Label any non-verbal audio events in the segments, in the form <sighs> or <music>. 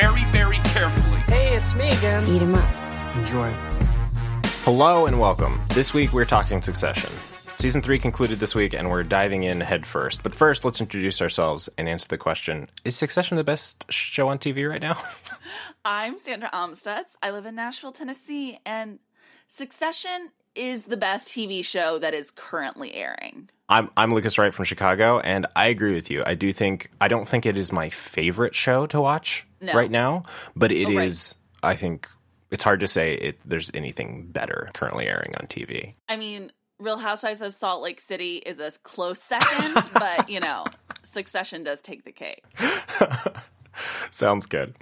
very, very carefully. Hey, it's me again. Eat 'em up. Enjoy. Hello and welcome. This week we're talking Succession. Season 3 concluded this week and we're diving in head first. But first, let's introduce ourselves and answer the question Is Succession the best show on TV right now? <laughs> I'm Sandra Amstutz. I live in Nashville, Tennessee, and Succession is the best TV show that is currently airing. I'm I'm Lucas Wright from Chicago, and I agree with you. I do think I don't think it is my favorite show to watch No. right now, but it is. Oh, right. I think it's hard to say it, there's anything better currently airing on TV. I mean, Real Housewives of Salt Lake City is a close second, <laughs> but you know, Succession does take the cake. <laughs> Sounds good.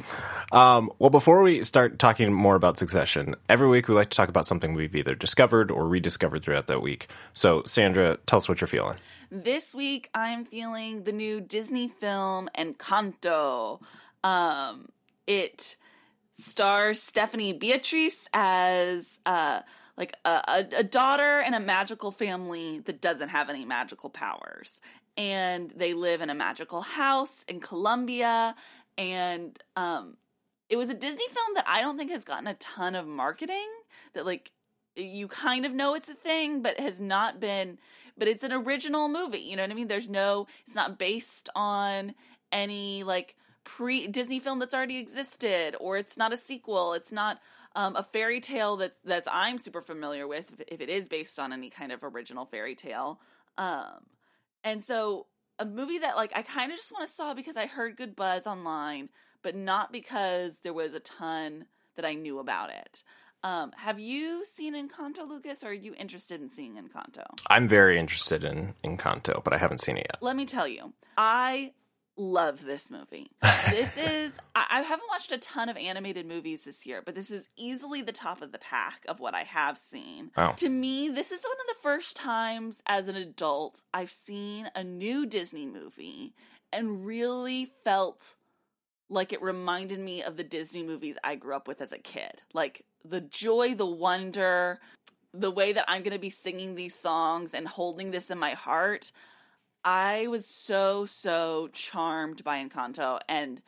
Um, well, before we start talking more about Succession, every week we like to talk about something we've either discovered or rediscovered throughout that week. So, Sandra, tell us what you're feeling. This week, I'm feeling the new Disney film Encanto. Um, it stars Stephanie Beatrice as uh, like a, a, daughter in a magical family that doesn't have any magical powers, and they live in a magical house in Colombia. And um, it was a Disney film that I don't think has gotten a ton of marketing. That like you kind of know it's a thing, but has not been. But it's an original movie. You know what I mean? There's no. It's not based on any like pre Disney film that's already existed, or it's not a sequel. It's not um, a fairy tale that that I'm super familiar with. If, if it is based on any kind of original fairy tale, um, and so a movie that like I kind of just want to saw because I heard good buzz online, but not because there was a ton that I knew about it. Um, have you seen Encanto, Lucas? Or are you interested in seeing Encanto? I'm very interested in Encanto, but I haven't seen it yet. Let me tell you, I love this movie. <laughs> This is, I, I haven't watched a ton of animated movies this year, but this is easily the top of the pack of what I have seen. Wow. To me, this is one of the first times as an adult I've seen a new Disney movie and really felt like it reminded me of the Disney movies I grew up with as a kid. Like the joy, the wonder, the way that I'm going to be singing these songs and holding this in my heart. I was so so charmed by Encanto and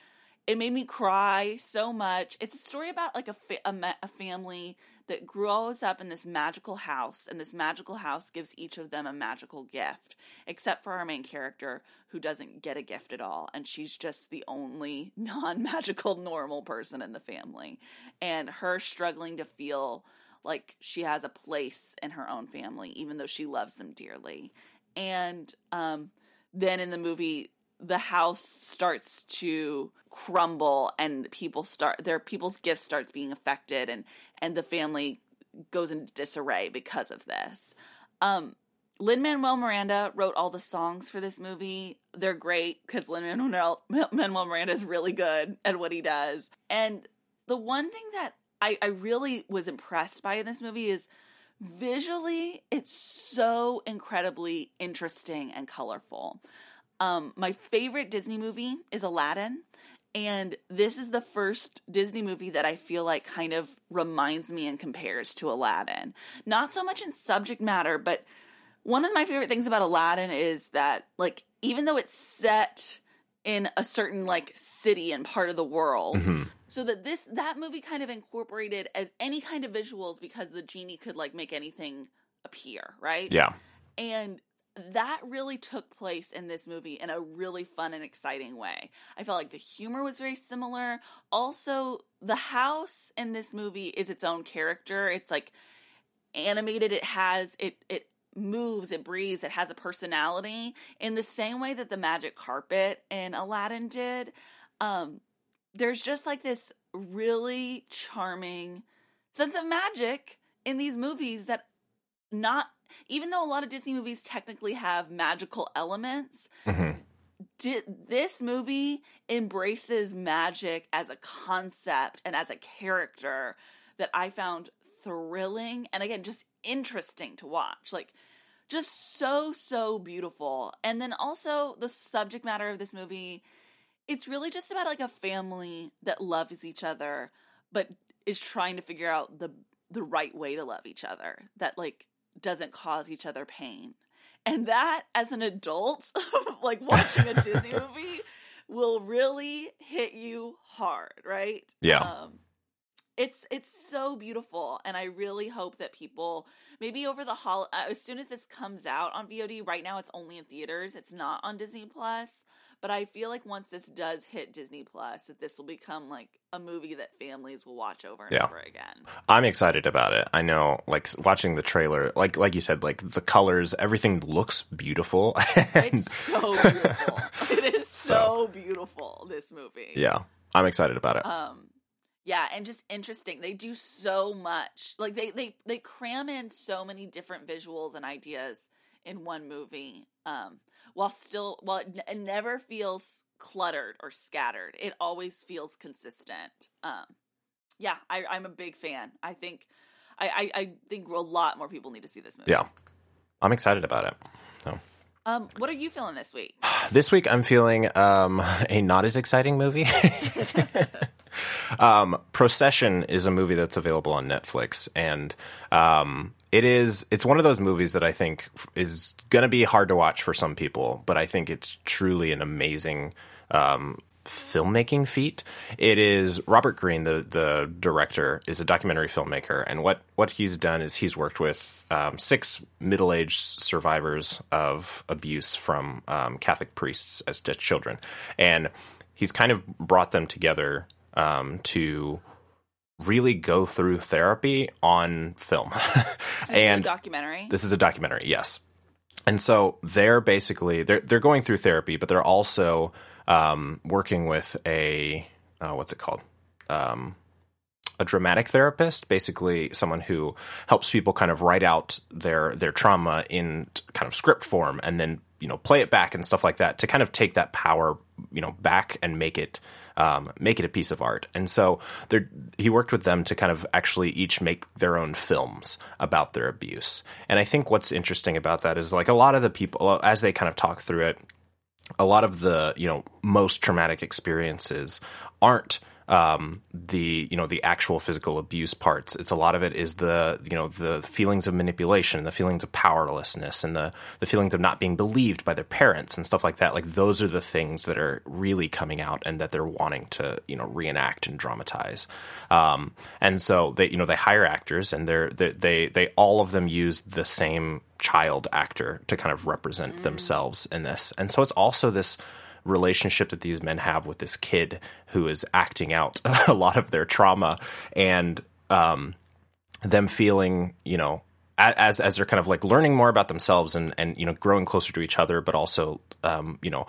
it made me cry so much. It's a story about like a fa- a, ma- a family that grows up in this magical house and this magical house gives each of them a magical gift except for our main character who doesn't get a gift at all and she's just the only <laughs> non-magical normal person in the family and her struggling to feel like she has a place in her own family even though she loves them dearly and um, then in the movie the house starts to crumble and people start their people's gifts starts being affected and and the family goes into disarray because of this um Lin Manuel Miranda wrote all the songs for this movie. They're great because Lin Manuel Miranda is really good at what he does. And the one thing that I, I really was impressed by in this movie is visually it's so incredibly interesting and colorful. Um my favorite disney movie is aladdin and this is the first disney movie that i feel like kind of reminds me and compares to aladdin. Not so much in subject matter but one of my favorite things about aladdin is that like even though it's set in a certain like city and part of the world Mm-hmm. so that this that movie kind of incorporated as any kind of visuals because the genie could like make anything appear right Yeah. and that really took place in this movie in a really fun and exciting way. I felt like the humor was very similar. Also, the house in this movie is its own character. It's like animated. It has it it moves, it breathes, it has a personality in the same way that the magic carpet in Aladdin did. Um there's just like this really charming sense of magic in these movies that not even though a lot of Disney movies technically have magical elements, Mhm. di- this movie embraces magic as a concept and as a character that I found thrilling and again just interesting to watch. Like just so so beautiful. And then also the subject matter of this movie it's really just about like a family that loves each other but is trying to figure out the the right way to love each other that like doesn't cause each other pain. And that as an adult <laughs> like watching a Disney <laughs> movie will really hit you hard, right? Yeah. Um it's it's so beautiful and I really hope that people maybe over the hol uh, as soon as this comes out on VOD right now it's only in theaters, it's not on Disney Plus, but I feel like once this does hit Disney Plus that this will become like a movie that families will watch over and Yeah. over again. I'm excited about it. I know, like watching the trailer, like like you said, like the colors, everything looks beautiful. <laughs> It's so beautiful. it is <laughs> so, beautiful this movie. yeah, I'm excited about it. um yeah and just interesting they do so much like they they they cram in so many different visuals and ideas in one movie um while still while it, n- it never feels cluttered or scattered it always feels consistent um yeah I, i'm a big fan i think I, I i think a lot more people need to see this movie yeah, I'm excited about it. So um what are you feeling this week <sighs> this week, I'm feeling um, <laughs> a not as exciting movie. <laughs> <laughs> um, Procession is a movie that's available on Netflix, and um, it is it's one of those movies that I think is going to be hard to watch for some people, but I think it's truly an amazing um, filmmaking feat. It is Robert Greene, the the director, is a documentary filmmaker, and what what he's done is he's worked with um, six middle aged survivors of abuse from um, Catholic priests as children, and he's kind of brought them together um, to really go through therapy on film, <laughs> and documentary this is a documentary, yes. And so they're basically they're they're going through therapy, but they're also um, working with a uh, what's it called? Um, a dramatic therapist, basically someone who helps people kind of write out their their trauma in kind of script form, and then you know play it back and stuff like that to kind of take that power you know back and make it um, make it a piece of art. And so he worked with them to kind of actually each make their own films about their abuse. And I think what's interesting about that is like a lot of the people as they kind of talk through it, a lot of the you know most traumatic experiences aren't um, the you know the actual physical abuse parts. It's a lot of it is the you know the feelings of manipulation, the feelings of powerlessness, and the the feelings of not being believed by their parents and stuff like that. Like those are the things that are really coming out and that they're wanting to you know reenact and dramatize. Um, and so they you know they hire actors and they're they they, they all of them use the same child actor to kind of represent themselves in this. And so it's also this relationship that these men have with this kid who is acting out <laughs> a lot of their trauma and um, them feeling, you know, as as they're kind of like learning more about themselves and and you know growing closer to each other, but also um, you know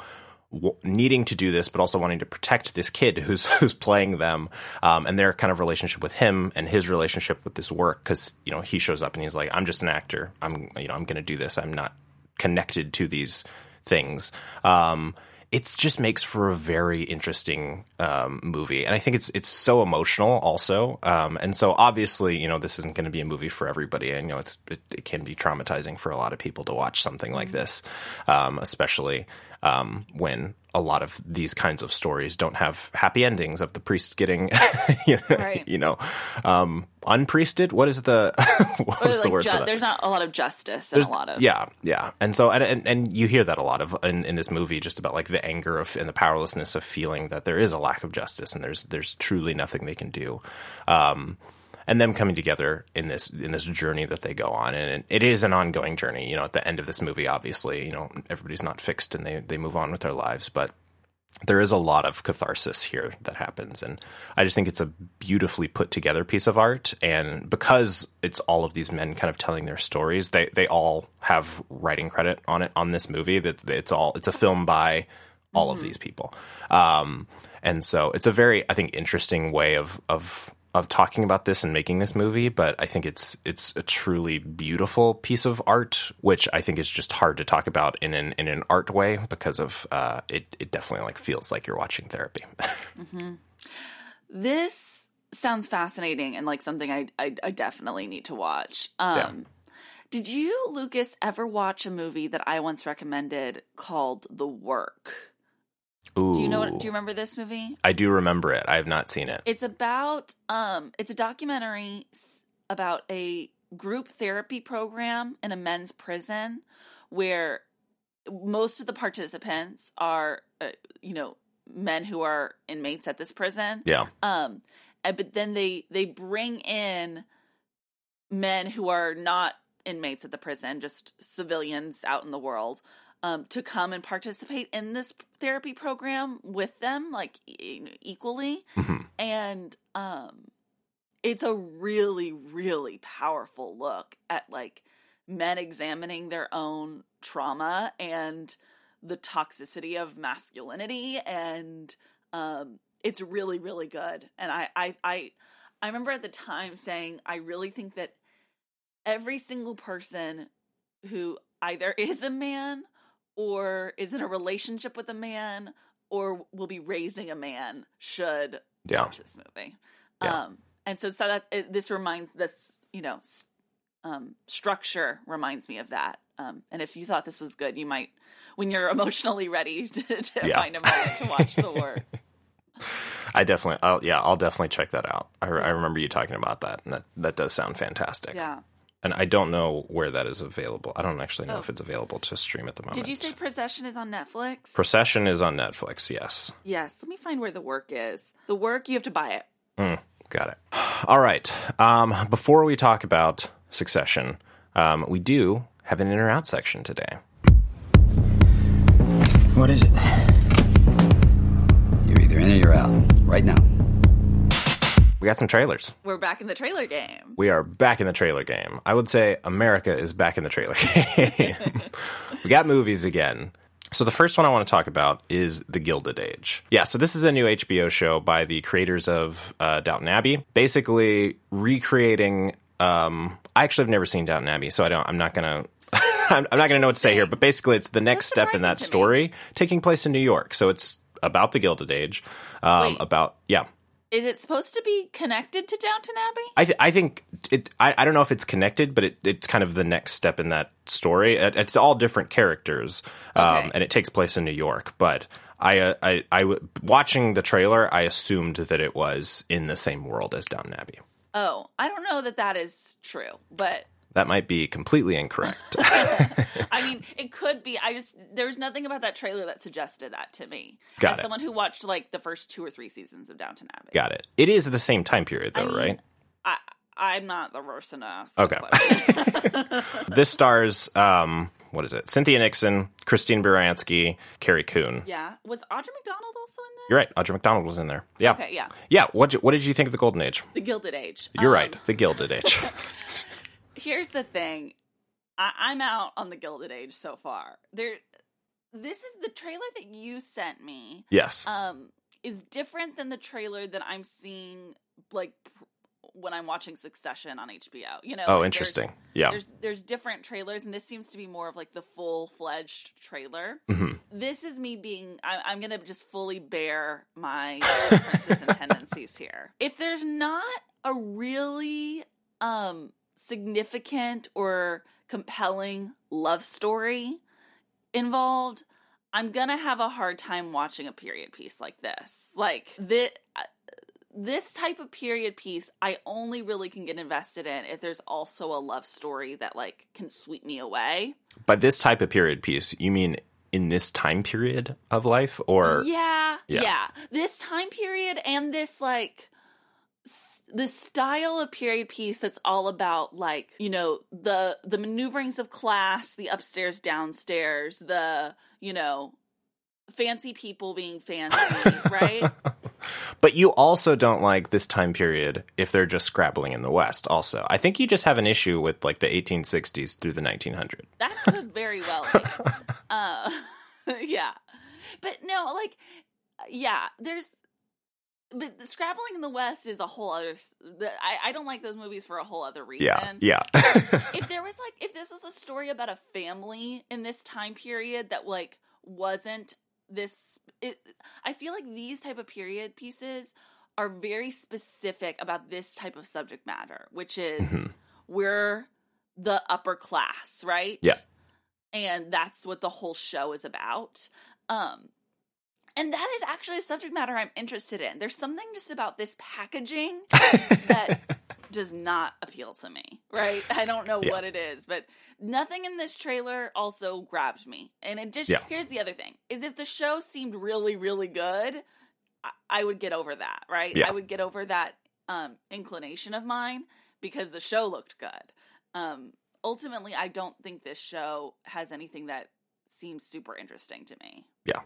w- needing to do this, but also wanting to protect this kid who's <laughs> who's playing them, um, and their kind of relationship with him and his relationship with this work. Because you know he shows up and he's like, "I'm just an actor. I'm you know I'm going to do this. I'm not connected to these things." Um, it just makes for a very interesting um, movie, and I think it's it's so emotional also. Um, and so obviously, you know, this isn't going to be a movie for everybody. I know it's it, it can be traumatizing for a lot of people to watch something like this, um, especially um, when a lot of these kinds of stories don't have happy endings of the priest getting, <laughs> you know, Right. you know um, unpriested. What is the <laughs> what is is the word ju- there's not a lot of justice and a lot of Yeah, yeah, and so and, and and you hear that a lot of in, in this movie, just about like the anger of and the powerlessness of feeling that there is a lack of justice and there's there's truly nothing they can do, um, and them coming together in this in this journey that they go on, and it, is an ongoing journey. You know, at the end of this movie, obviously, you know, everybody's not fixed and they they move on with their lives, but there is a lot of catharsis here that happens. And i just think it's a beautifully put together piece of art. And because it's all of these men kind of telling their stories they they all have writing credit on it on this movie that it's all it's a film by all of these people. Um and so it's a very i think interesting way of of of talking about this and making this movie, but I think it's it's a truly beautiful piece of art, which I think is just hard to talk about in an in an art way because of uh, it. It definitely like feels like you're watching therapy. <laughs> This sounds fascinating and like something I I, I definitely need to watch. Um, Yeah. Did you, Lucas, ever watch a movie that I once recommended called The Work? Ooh, Do you know? What, do you remember this movie? I do remember it. I have not seen it. It's about um it's a documentary about a group therapy program in a men's prison where most of the participants are uh, you know men who are inmates at this prison. Yeah. Um and- but then they they bring in men who are not inmates at the prison, just civilians out in the world. Um, to come and participate in this therapy program with them, like e- equally, Mhm. and um it's a really really powerful look at like men examining their own trauma and the toxicity of masculinity. And um it's really really good. And I I I I remember at the time saying I really think that every single person who either <laughs> is a man or is in a relationship with a man or will be raising a man should Yeah. watch this movie. Yeah. Um, and so, so that it, this reminds this, you know, um, structure reminds me of that. Um, and if you thought this was good, you might, when you're emotionally ready <laughs> to, to Yeah. find a moment to watch the work. <laughs> I definitely, I'll, yeah, I'll definitely check that out. I, I remember you talking about that, and that that does sound fantastic. Yeah. And I don't know where that is available. I don't actually know Oh. if it's available to stream at the moment. Did you say Procession is on Netflix? Procession is on Netflix? Yes. yes. Let me find where the work is. The work, you have to buy it. Got it. All right. Um, before we talk about Succession, um, we do have an in or out section today. What is it? You're either in or you're out. Right now. We got some trailers. We're back in the trailer game. We are back in the trailer game. I would say America is back in the trailer <laughs> game. we got movies again. So the first one I want to talk about is The Gilded Age. Yeah, so this is a new HBO show by the creators of uh, Downton Abbey, basically recreating. Um, I actually have never seen Downton Abbey, so I don't. I'm not gonna. <laughs> I'm, I'm not gonna know what to say here, but basically, it's the next step in that to me. story, taking place in New York. So it's about the Gilded Age. Um, about yeah. Is it supposed to be connected to Downton Abbey? I, th- I think it. I, I don't know if it's connected, but it, it's kind of the next step in that story. It, it's all different characters, um, Okay. and it takes place in New York. But I, uh, I watching the trailer, I assumed that it was in the same world as Downton Abbey. Oh, I don't know that that is true, but That might be completely incorrect. <laughs> I <laughs> mean, it could be. I just there's nothing about that trailer that suggested that to me. Got As it. someone who watched like the first two or three seasons of Downton Abbey. Got it. It is the same time period, though, I mean, right? I I'm not the person to ask. Okay. <laughs> This stars, um, what is it? Cynthia Nixon, Christine Baranski, Carrie Coon. yeah. Was Audra McDonald also in this? You're right. Audra McDonald was in there. Yeah. Okay. Yeah. Yeah. What, what did you think of the Golden Age? The Gilded Age. You're Um, right. The Gilded Age. Here's the thing. I, I'm out on the Gilded Age so far. There. This is the trailer that you sent me. yes. um is different than the trailer that I'm seeing like pr- when I'm watching Succession on HBO. You know, Oh, like, there's- interesting. Yeah. There's there's different trailers, and this seems to be more of like the full fledged trailer. Mhm. This is me being. I, I'm gonna just fully bear my <laughs> differences and tendencies here. If there's not a really um significant or compelling love story involved, I'm gonna have a hard time watching a period piece like this. Like this, uh, this type of period piece, I only really can get invested in if there's also a love story that like can sweep me away. By this type of period piece, you mean in this time period of life, or yeah, Yeah. yeah, This time period and this like this style of period piece that's all about like you know the the maneuverings of class, the upstairs downstairs, the you know fancy people being fancy, <laughs> right? but you also don't like this time period if they're just scrabbling in the West. Also, I think you just have an issue with like the 1860s through the 1900s. That could very well be. <laughs> uh, <laughs> yeah. But no, like, yeah, there's but Scrabbling in the West is a whole other. I I don't like those movies for a whole other reason. Yeah, <laughs> yeah. <laughs> if there was like if this was a story about a family in this time period that like wasn't this it, i feel like these type of period pieces are very specific about this type of subject matter which is we're the upper class right Yeah. and that's what the whole show is about um and that is actually a subject matter i'm interested in there's something just about this packaging <laughs> that does not appeal to me, right? I don't know Yeah. what it is, but nothing in this trailer also grabbed me. And it just Yeah. here's the other thing: is if the show seemed really, really good, I, I would get over that, right? Yeah. I would get over that um, inclination of mine because the show looked good. Um, ultimately, I don't think this show has anything that seems super interesting to me. Yeah.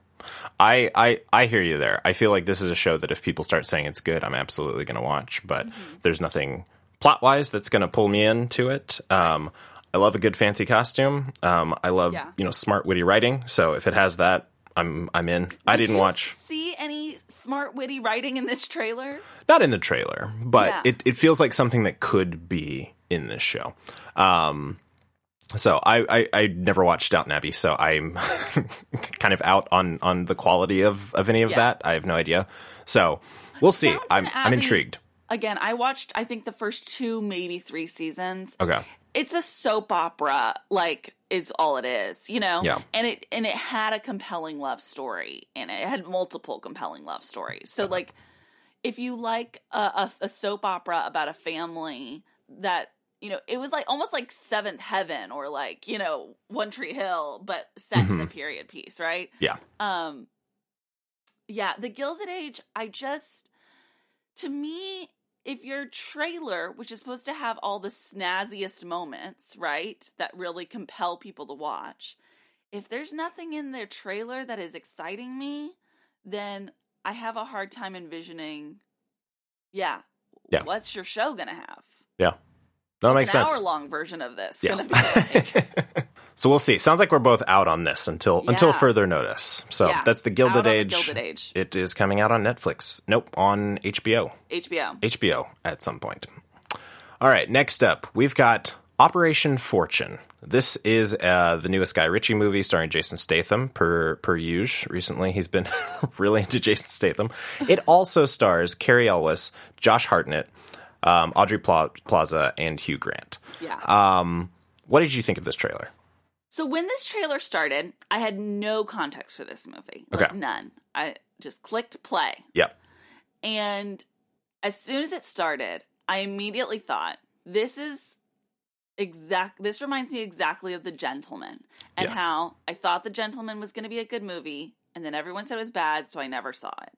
I, I I hear you there. I feel like this is a show that if people start saying it's good, I'm absolutely going to watch, but Mm-hmm. there's nothing plot wise that's going to pull me into it. Um, I love a good fancy costume. Um, I love, Yeah. you know, smart witty writing. So if it has that, I'm I'm in. I Did didn't you watch See any smart, witty writing in this trailer? not in the trailer, but Yeah. it, it feels like something that could be in this show. Um, so I, I, I never watched Downton Abbey, so I'm <laughs> kind of out on, on the quality of, of any of Yeah. that. I have no idea. So we'll see. Downton I'm I'm intrigued. Again, I watched I think the first two, maybe three seasons. Okay. It's a soap opera, like is all it is, you know. Yeah. And it and it had a compelling love story, and it it had multiple compelling love stories. So like, if you like a, a, a soap opera about a family that you know, it was like almost like Seventh Heaven or like you know One Tree Hill, but set in the period piece, right? Yeah. um yeah the gilded age i just to me if your trailer which is supposed to have all the snazziest moments right that really compel people to watch if there's nothing in their trailer that is exciting me then i have a hard time envisioning yeah, Yeah. what's your show gonna have Yeah. That makes an sense. hour long version of this Yeah. gonna be <laughs> so we'll see. Sounds like we're both out on this until until further notice. So Yeah. that's the Out Gilded on the Age. Gilded Age. It is coming out on Netflix. Nope, on HBO. hbo HBO at some point. All right, next up, we've got Operation Fortune. This is uh, the newest Guy Ritchie movie starring Jason Statham, per per usual. Recently, he's been <laughs> really into Jason Statham. It also stars Cary Elwes, Josh Hartnett, um, Aubrey Pla- Plaza, and Hugh Grant. yeah Um, what did you think of this trailer? So when this trailer started, I had no context for this movie. Like, Okay. None. I just clicked play. Yep. And as soon as it started, I immediately thought, this is exact this reminds me exactly of The Gentlemen and Yes. how I thought The Gentlemen was going to be a good movie and then everyone said it was bad, so I never saw it.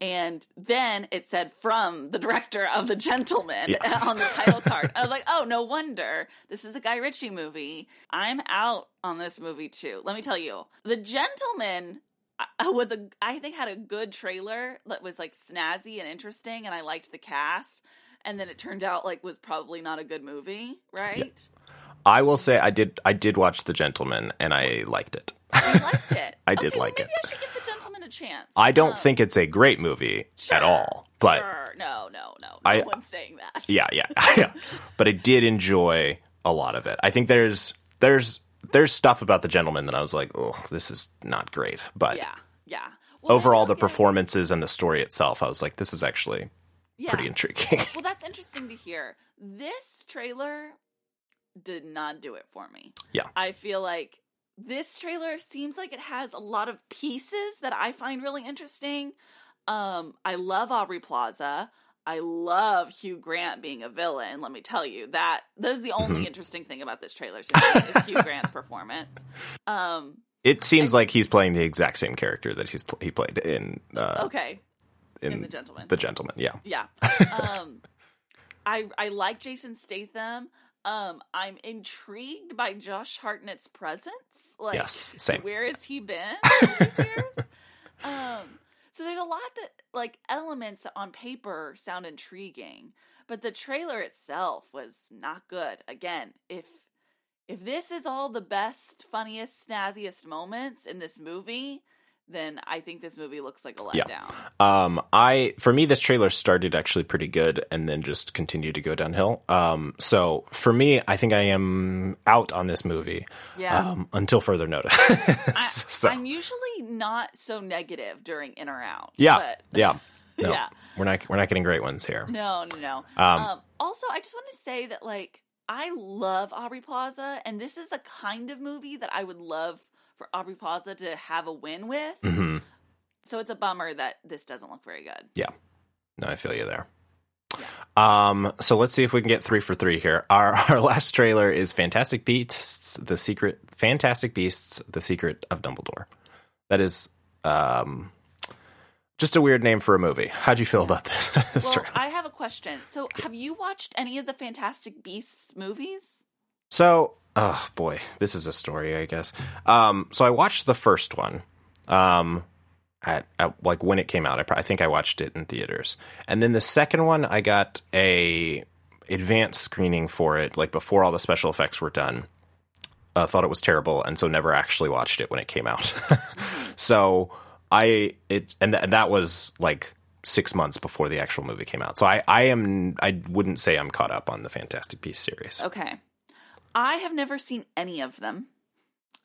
And then it said from the director of The Gentlemen Yeah. <laughs> on the title card. I was like, <laughs> oh, no wonder. This is a Guy Ritchie movie. I'm out on this movie too. Let me tell you, The Gentlemen I- was a, I think had a good trailer that was like snazzy and interesting, and I liked the cast. And then it turned out like was probably not a good movie, right? I will say I did I did watch The Gentlemen and I liked it. I liked it. <laughs> I did Okay, like it. Chance. I don't Um, think it's a great movie sure, at all, but sure. no, no, no, no I- one's saying that. yeah, yeah, <laughs> yeah. But I did enjoy a lot of it. I think there's there's there's stuff about the gentlemen that I was like, oh, this is not great. But Yeah, yeah. Well, overall, the performances and the story itself, I was like, this is actually yeah. pretty intriguing. Well, that's interesting to hear. This trailer did not do it for me. Yeah. I feel like this trailer seems like it has a lot of pieces that I find really interesting. Um, I love Aubrey Plaza. I love Hugh Grant being a villain. Let me tell you that that's the only interesting thing about this trailer is Hugh Grant's performance. Um, it seems like he's playing the exact same character that he's he played in uh, okay, in, in The Gentlemen. The Gentlemen, yeah. Yeah. <laughs> Um I I like Jason Statham. Um I'm intrigued by Josh Hartnett's presence. Like Yes, same. where has he been? <laughs> Um so there's a lot that like elements that on paper sound intriguing, but the trailer itself was not good. Again, if if this is all the best, funniest, snazziest moments in this movie, then I think this movie looks like a Yeah. letdown. Um, I for me, this trailer started actually pretty good and then just continued to go downhill. Um, so for me, I think I am out on this movie. Yeah. Um, until further notice. <laughs> so I'm usually not so negative during in or out. yeah, but <laughs> yeah, no, Yeah. we're not we're not getting great ones here. No, no, no. Um, Um, also, I just want to say that like I love Aubrey Plaza, and this is a kind of movie that I would love for Aubrey Plaza to have a win with. hmm So it's a bummer that this doesn't look very good. Yeah, no, I feel you there. Um, so let's see if we can get three for three here. Our <laughs> our last trailer is Fantastic Beasts: The Secret. Fantastic Beasts: The Secret of Dumbledore. That is um, just a weird name for a movie. How'd you feel about this? <laughs> this Well, trailer? I have a question. So, have you watched any of the Fantastic Beasts movies? So, oh boy, this is a story, I guess. Um, so I watched the first one, um, at, at like when it came out. I, I think I watched it in theaters, and then the second one, I got a advanced screening for it, like before all the special effects were done. Uh, thought it was terrible, and so never actually watched it when it came out. <laughs> so I it and, th- and that was like six months before the actual movie came out. So I I am I wouldn't say I'm caught up on the Fantastic Beasts series. Okay. I have never seen any of them.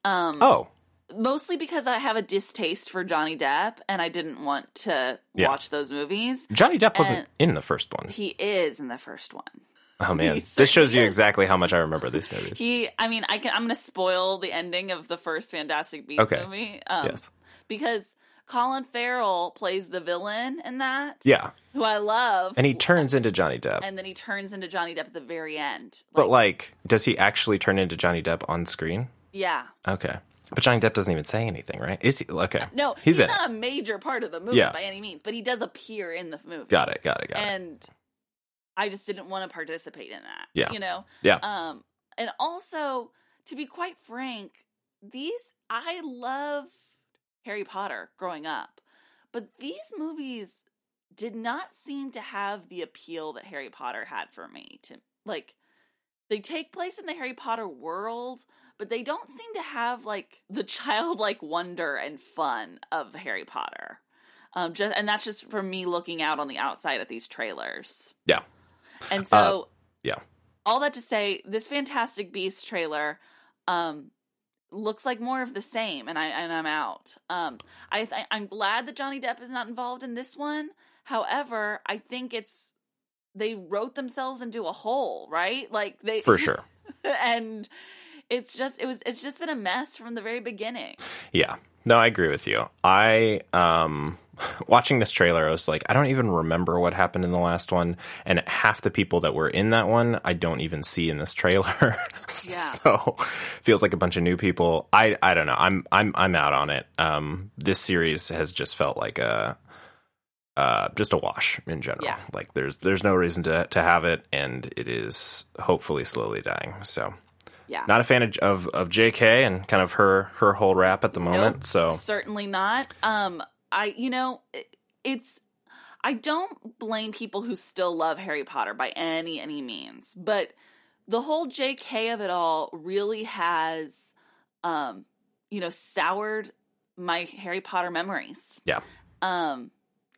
Um, Oh, mostly because I have a distaste for Johnny Depp and I didn't want to Yeah. watch those movies. Johnny Depp wasn't in the first one. He is in the first one. Oh <laughs> man, this shows you exactly how much I remember these movies. He, I mean, I can. I'm going to spoil the ending of the first Fantastic Beasts Okay. movie. Um, yes. because Colin Farrell plays the villain in that. Yeah, who I love, and he turns into Johnny Depp. and then he turns into Johnny Depp at the very end. but like, does he actually turn into Johnny Depp on screen? yeah, Okay, but Johnny Depp doesn't even say anything, right? Is he? Okay, no, he's, he's, not it. a major part of the movie Yeah. by any means, but he does appear in the movie. Got it. Got it. Got it. and I just didn't want to participate in that. Yeah. you know. Yeah. Um, and also, to be quite frank, these I loved Harry Potter growing up, but these movies did not seem to have the appeal that Harry Potter had for me. To like, they take place in the Harry Potter world, but they don't seem to have like the <laughs> childlike wonder and fun of Harry Potter. Um, just and that's just from me looking out on the outside at these trailers. Yeah. And so, Yeah. all that to say, this Fantastic Beasts trailer um, looks like more of the same, and I and I'm out. Um, I th- I'm glad that Johnny Depp is not involved in this one. However, I think it's they wrote themselves into a hole, right? Like they For sure. <laughs> and it's just it was it's just been a mess from the very beginning. Yeah. No, I agree with you. I um <laughs> watching this trailer, I was like, I don't even remember what happened in the last one, and half the people that were in that one, I don't even see in this trailer. <laughs> yeah. so feels like a bunch of new people. I I don't know. I'm I'm I'm out on it. Um, this series has just felt like a uh just a wash in general. Yeah. Like there's there's no reason to to have it, and it is hopefully slowly dying. So. Yeah. Not a fan of, of of J.K. and kind of her her whole rap at the moment. Nope, So certainly not. Um, I you know it- it's I don't blame people who still love Harry Potter by any any means, but the whole J.K. of it all really has, um, you know, soured my Harry Potter memories. yeah, Um,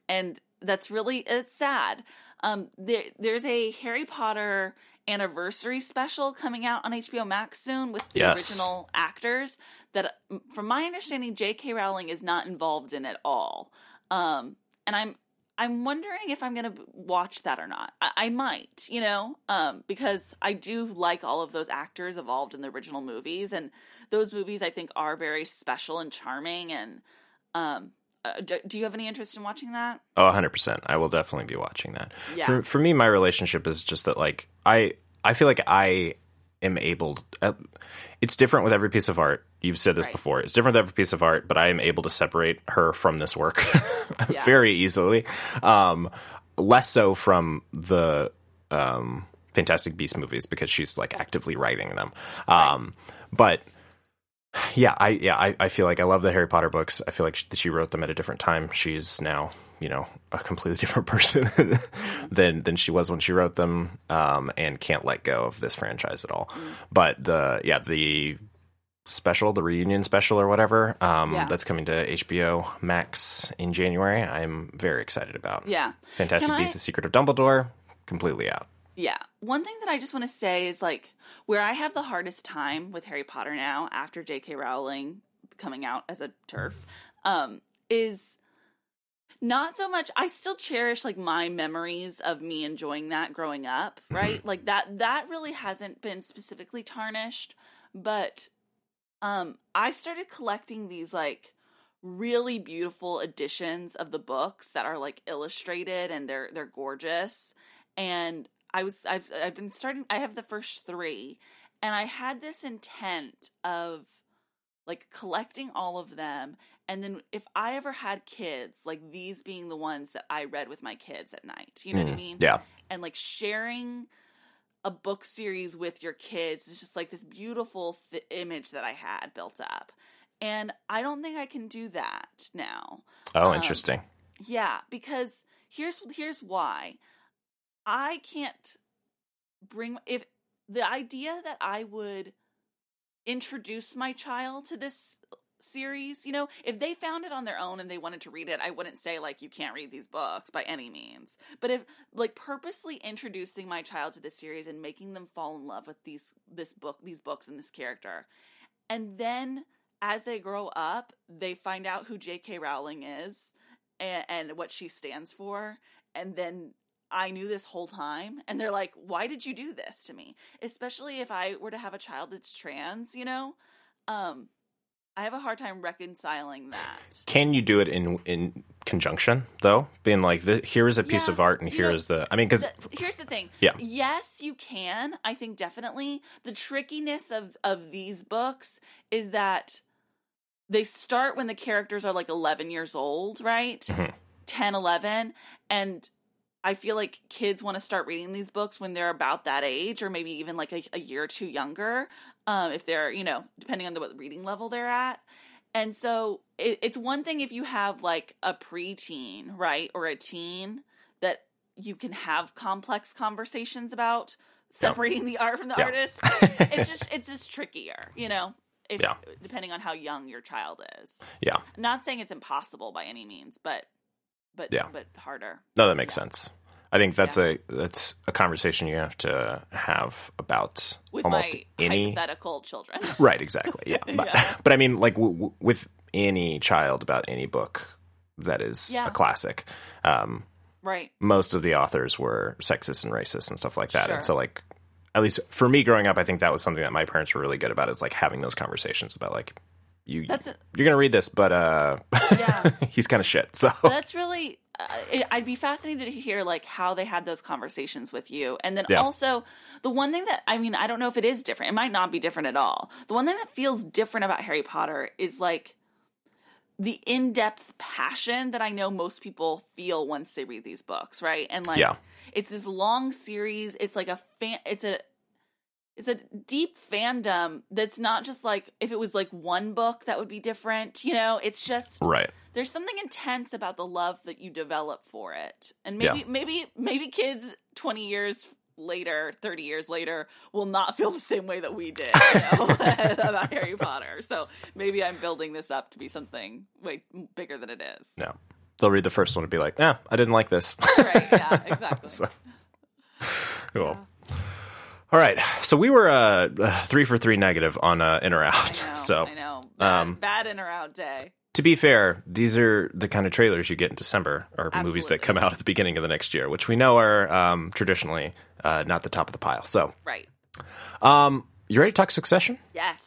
and that's really it's sad. Um, there there's a Harry Potter anniversary special coming out on HBO Max soon with the Yes. original actors. That, from my understanding, J.K. Rowling is not involved in at all. Um, and I'm I'm wondering if I'm going to watch that or not. I, I might, you know, um, because I do like all of those actors involved in the original movies, and those movies I think are very special and charming. And um, uh, do, do you have any interest in watching that? oh, 100 percent. I will definitely be watching that. Yeah. For for me, my relationship is just that like I I feel like I am able. To, uh, it's different with every piece of art. You've said this Right. before. It's different with every piece of art, but I am able to separate her from this work <laughs> Yeah. very easily. Um, less so from the um, Fantastic Beast movies because she's like actively writing them. Um, But yeah, I yeah I, I feel like I love the Harry Potter books. I feel like she, that she wrote them at a different time. She's now you know a completely <laughs> different person than than she was when she wrote them, um, and can't let go of this franchise at all. But the yeah the special, the reunion special or whatever. Um, Yeah. That's coming to HBO Max in January. I'm very excited about. Yeah. Fantastic Beasts: The Secret of Dumbledore. Completely out. Yeah. One thing that I just want to say is like where I have the hardest time with Harry Potter now after J.K. Rowling coming out as a TERF um, is not so much I still cherish like my memories of me enjoying that growing up, right? Like that that really hasn't been specifically tarnished, but um I started collecting these like really beautiful editions of the books that are like illustrated and they're they're gorgeous and I was I've I've been starting I have the first 3 and I had this intent of like collecting all of them and then if I ever had kids like these being the ones that I read with my kids at night you know what I mean Mm, Yeah. and like sharing a book series with your kids is just like this beautiful th- image that I had built up and I don't think I can do that now Oh, Um, interesting. yeah, because here's here's why. I can't bring if the idea that I would introduce my child to this series, you know, if they found it on their own and they wanted to read it, I wouldn't say like you can't read these books by any means. But if like purposely introducing my child to this series and making them fall in love with these this book, these books and this character, and then as they grow up, they find out who J.K. Rowling is and, and what she stands for, and then I knew this whole time, and they're like, "Why did you do this to me?" Especially if I were to have a child that's trans, you know, um, I have a hard time reconciling that. Can you do it in in conjunction though? Being like, the, here is a piece Yeah, of art, and here know, is the. I mean, because here's the thing. Yeah. Yes, you can. I think definitely the trickiness of of these books is that they start when the characters are like 11 years old, right? Mhm. 10, 11, and I feel like kids want to start reading these books when they're about that age, or maybe even like a, a year or two younger, um, if they're you know depending on the what reading level they're at. And so it, it's one thing if you have like a preteen, right, or a teen that you can have complex conversations about separating the art from the Yeah. artist. <laughs> it's just it's just trickier, you know, if Yeah. depending on how young your child is. yeah, Not saying it's impossible by any means, but but Yeah. but harder. no, that makes Yeah. sense. I think that's Yeah. a that's a conversation you have to have about With almost any hypothetical children. <laughs> Right, exactly. Yeah. <laughs> But, Yeah. but I mean, like w- w- with any child about any book that is Yeah. a classic, um, right. most of the authors were sexist and racist and stuff like that. Sure. And so, like, at least for me growing up, I think that was something that my parents were really good about. Is like having those conversations about like you That's it. you're gonna read this, but uh, Yeah. <laughs> he's kind of shit. So That's really. Uh, I'd be fascinated to hear like how they had those conversations with you, and then Yeah. also the one thing that I mean, I don't know if it is different. It might not be different at all. The one thing that feels different about Harry Potter is like the in-depth passion that I know most people feel once they read these books, right? And like, Yeah. it's this long series. It's like a fan. It's a it's a deep fandom that's not just like if it was like one book that would be different you know? It's just right, there's something intense about the love that you develop for it. And Yeah. maybe maybe maybe kids 20 years later 30 years later will not feel the same way that we did you know, <laughs> about harry potter. So maybe i'm building this up to be something way bigger than it is. No, they'll read the first one and be like, "Yeah, I didn't like this." right yeah <laughs> exactly. So- cool. All right, so we were uh, three for three negative on uh, in or out. I know, so I know. Bad, um, bad in or out day. to be fair, these are the kind of trailers you get in December or movies that come out at the beginning of the next year, which we know are um, traditionally uh, not the top of the pile. So, Right. um, you ready to talk Succession? Yes.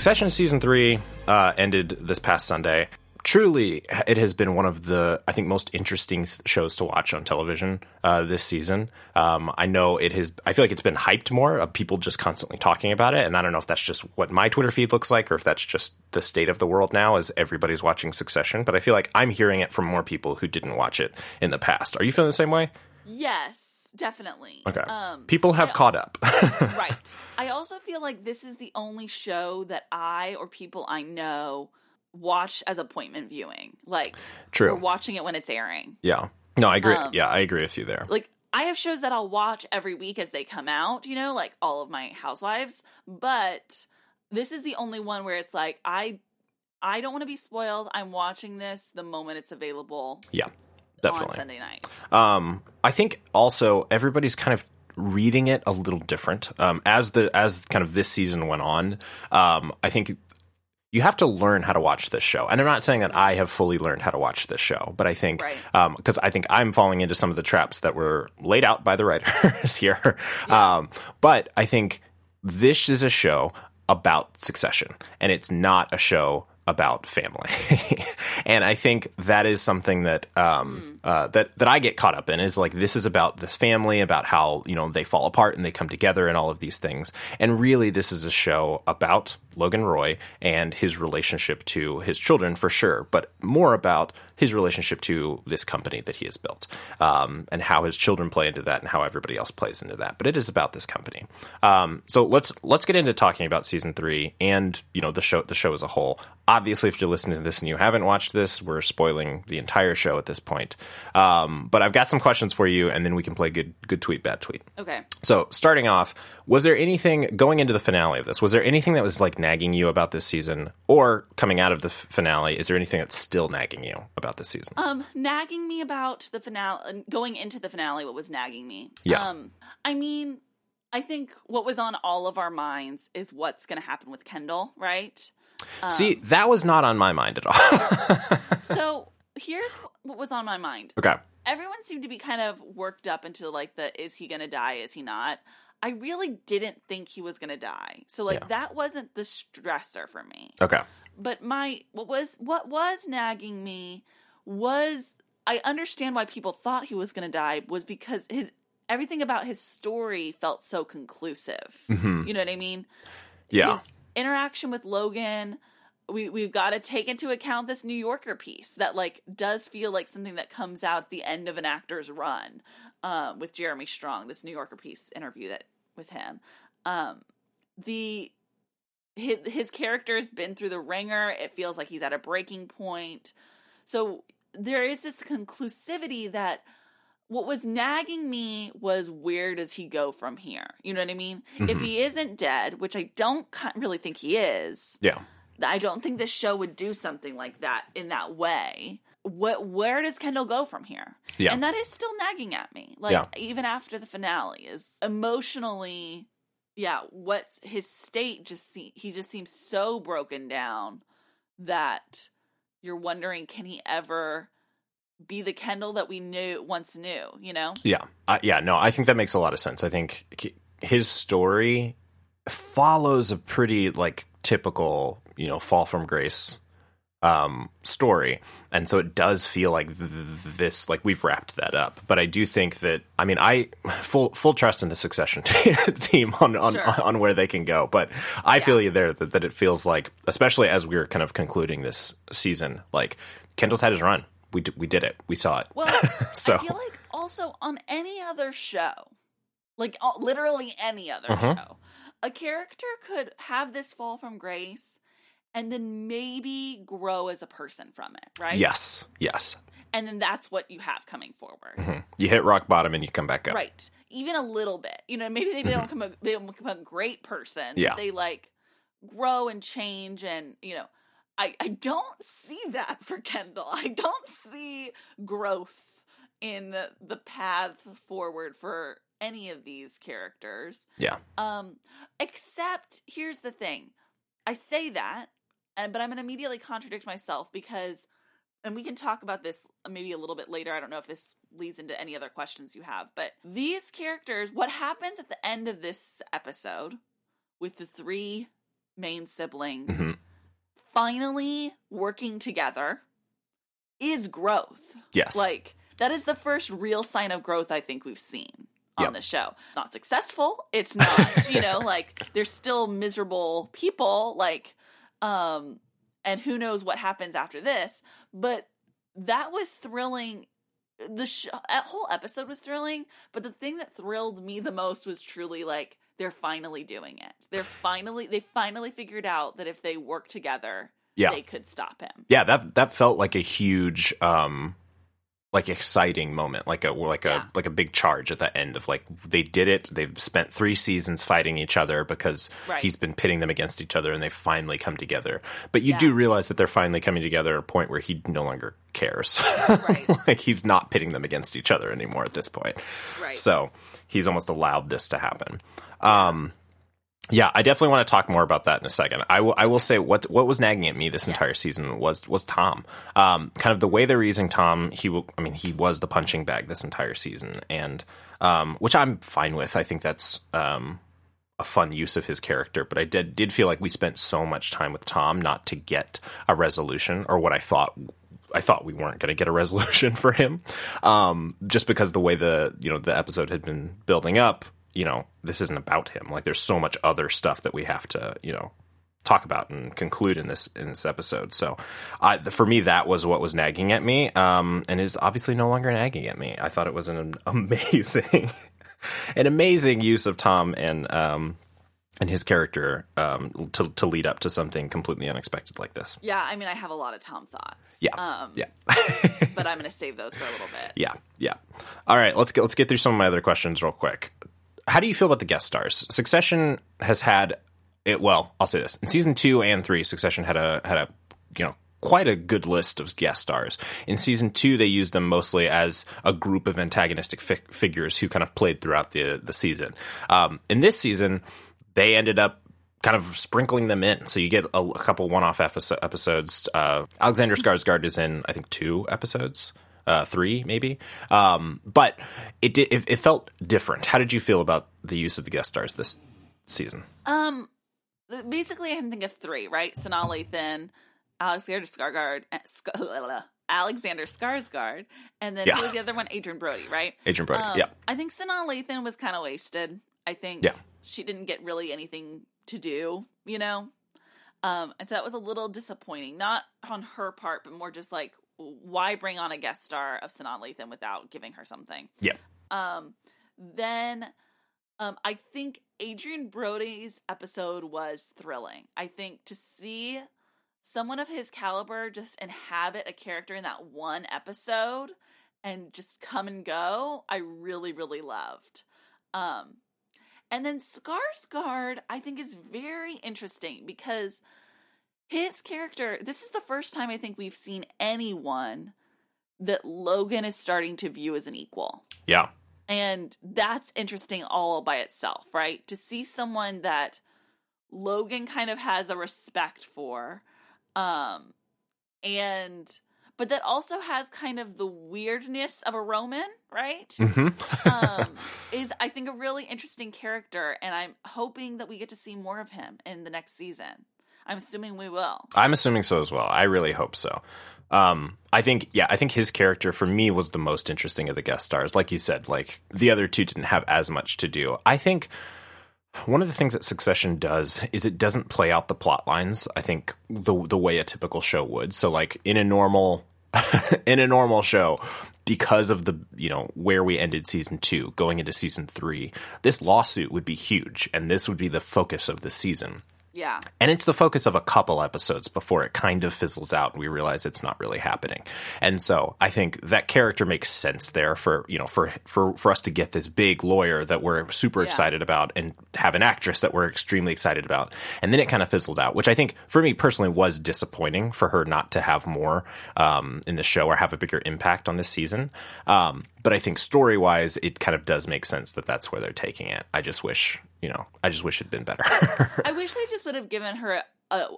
Succession season three uh, ended this past Sunday. Truly, it has been one of the I think most interesting th- shows to watch on television uh, this season. Um, I know it has. I feel like it's been hyped more. Of people just constantly talking about it, and I don't know if that's just what my Twitter feed looks like, or if that's just the state of the world now, as everybody's watching Succession. But I feel like I'm hearing it from more people who didn't watch it in the past. Are you feeling the same way? Yes. Definitely. Okay. Um, People have I- caught up. <laughs> right. I also feel like this is the only show that I or people I know watch as appointment viewing. Like, True. we're watching it when it's airing. Yeah. No, I agree. Um, yeah, I agree with you there. Like, I have shows that I'll watch every week as they come out, you know, like all of my housewives, but this is the only one where it's like I I don't want to be spoiled. I'm watching this the moment it's available Yeah, on definitely. Sunday night. Um, I think also everybody's kind of reading it a little different um, as the as kind of this season went on. Um, I think you have to learn how to watch this show, and I'm not saying that I have fully learned how to watch this show, but I think Right. because I think I'm falling into some of the traps that were laid out by the writers <laughs> here. Um, but I think this is a show about succession, and it's not a show about family. <laughs> and I think that is something that um, uh, that that I get caught up in is like this is about this family, about how you know they fall apart and they come together, and all of these things. And really, this is a show about Logan Roy and his relationship to his children for sure, but more about his relationship to this company that he has built um, and how his children play into that and how everybody else plays into that. But it is about this company. Um, so let's let's get into talking about season three and you know the show the show as a whole. Obviously, if you're listening to this and you haven't watched this, we're spoiling the entire show at this point. Um, but I've got some questions for you, and then we can play good good tweet bad tweet. Okay. So, starting off, was there anything going into the finale of this? Was there anything that was like nagging you about this season, or coming out of the f- finale? Is there anything that's still nagging you about this season? Um, nagging me about the finale, going into the finale, what was nagging me? Yeah. Um, I mean, I think what was on all of our minds is what's going to happen with Kendall, right? See, that was not on my mind at all. <laughs> So here's what was on my mind. okay. Everyone seemed to be kind of worked up into like the is he going to die, is he not? I really didn't think he was going to die. So like Yeah. that wasn't the stressor for me. Okay. but my what was what was nagging me was I understand why people thought he was going to die was because his everything about his story felt so conclusive. Mm-hmm. You know what I mean? Yeah. His interaction with Logan we we've got to take into account this New Yorker piece that like does feel like something that comes out at the end of an actor's run um, with Jeremy Strong. This New Yorker piece interview that with him. Um, the his, his character has been through the ringer. It feels like he's at a breaking point. So there is this conclusivity that what was nagging me was where does he go from here? You know what I mean? If he isn't dead, which I don't really think he is, Yeah. I don't think this show would do something like that in that way. What where does Kendall go from here? Yeah. And that is still nagging at me. Like Yeah. even after the finale is emotionally yeah, what's his state just se- he just seems so broken down that you're wondering can he ever be the Kendall that we knew once knew, you know? Yeah. Uh, yeah. No, I think that makes a lot of sense. I think his story follows a pretty like typical, you know, fall from grace um story. And so it does feel like th- th- this like we've wrapped that up. But i do think that i mean i full full trust in the succession <laughs> team on on, Sure. on where they can go. But i feel you there that, that it feels like especially as we're kind of concluding this season like kendall's had his run. We d- we did it. We saw it. Well, <laughs> So- I feel like also on any other show, like literally any other Mhm. show, a character could have this fall from grace and then maybe grow as a person from it, right? yes yes And then that's what you have coming forward. Mhm. you hit rock bottom and you come back up Right. Even a little bit. You know, maybe they don't become a, they don't become a great person. but Mm-hmm. Yeah. They like grow and change and, you know, I, I don't see that for Kendall. I don't see growth in the path forward for any of these characters. yeah Um, except here's the thing. I say that, and but I'm gonna immediately contradict myself because and we can talk about this maybe a little bit later. I don't know if this leads into any other questions you have, but these characters, what happens at the end of this episode with the three main siblings Mhm. finally working together is growth. yes Like that is the first real sign of growth I think we've seen on Yep. the show. It's not successful. It's not, you know, <laughs> like they're still miserable people like um and who knows what happens after this, but that was thrilling the sh- whole episode was thrilling, but the thing that thrilled me the most was truly like they're finally doing it. They're finally they finally figured out that if they work together, Yeah. they could stop him. yeah that that felt like a huge um like exciting moment like a like a Yeah. like a big charge at the end of like they did it they've spent three seasons fighting each other because Right. he's been pitting them against each other and they've finally come together but you Yeah. do realize that they're finally coming together at a point where he no longer cares Right. <laughs> like he's not pitting them against each other anymore at this point Right. so he's almost allowed this to happen um yeah, I definitely want to talk more about that in a second. I will. I will say what what was nagging at me this entire season was was Tom. Um, kind of the way they were using Tom. He will. I mean, he was the punching bag this entire season, and um, which I'm fine with. I think that's um, a fun use of his character. But I did did feel like we spent so much time with Tom not to get a resolution, or what I thought I thought we weren't going to get a <laughs> resolution for him, um, just because the way the you know the episode had been building up. You know, this isn't about him. Like, there's so much other stuff that we have to you know talk about and conclude in this in this episode. So, I, for me, that was what was nagging at me, um, and is obviously no longer nagging at me. I thought it was an <laughs> amazing, an amazing use of Tom and um, and his character um, to to lead up to something completely unexpected like this. Yeah, I mean, I have a lot of Tom thoughts. Yeah, Um, yeah. but I'm going to save those for a little bit. <laughs> Yeah, yeah. All right, let's get let's get through some of my other questions real quick. How do you feel about the guest stars? Succession has had it. Well, I'll say this: in season two and three, Succession had a had a you know quite a good list of guest stars. In season two, they used them mostly as a group of antagonistic fi- figures who kind of played throughout the the season. Um, in this season, they ended up kind of sprinkling them in. So you get a, a couple one-off episode, episodes. Uh, Alexander Skarsgård is in, I think, two episodes, uh, three maybe. Um, but it, did, it it felt different. How did you feel about the use of the guest stars this season? Um, basically, I can think of three, right? Sanaa Lathan, Alexander Skarsgård, eh, <laughs> Alexander Skarsgård, and then Yeah. who was the other one? Adrien Brody, right? Adrien Brody, Um, yeah. I think Sanaa Lathan was kind of wasted. I think Yeah. she didn't get really anything to do, you know? Um, and so that was a little disappointing. Not on her part, but more just like, why bring on a guest star of Sanaa Lathan without giving her something? Yeah. Um, then um, I think Adrien Brody's episode was thrilling. I think to see someone of his caliber just inhabit a character in that one episode and just come and go, I really, really loved. Um, and then Skarsgård, I think, is very interesting because his character, this is the first time I think we've seen anyone that Logan is starting to view as an equal. Yeah. And that's interesting all by itself, right? To see someone that Logan kind of has a respect for, um, and but that also has kind of the weirdness of a Roman, right? <laughs> um, is I think a really interesting character, and I'm hoping that we get to see more of him in the next season. I'm assuming we will. I'm assuming so as well. I really hope so. Um, I think, yeah, I think his character for me was the most interesting of the guest stars. Like you said, like the other two didn't have as much to do. I think one of the things that Succession does is it doesn't play out the plot lines. I think the the way a typical show would. So, like in a normal <laughs> in a normal show, because of the you know where we ended season two, going into season three, this lawsuit would be huge, and this would be the focus of the season. Yeah. And it's the focus of a couple episodes before it kind of fizzles out and we realize it's not really happening. And so I think that character makes sense there for, you know, for for for us to get this big lawyer that we're super Yeah. excited about and have an actress that we're extremely excited about. And then it kind of fizzled out, which I think for me personally was disappointing for her not to have more um, in the show or have a bigger impact on this season. Um, but I think story wise, it kind of does make sense that that's where they're taking it. I just wish, you know, I just wish it'd been better. <laughs> I wish they just would have given her a,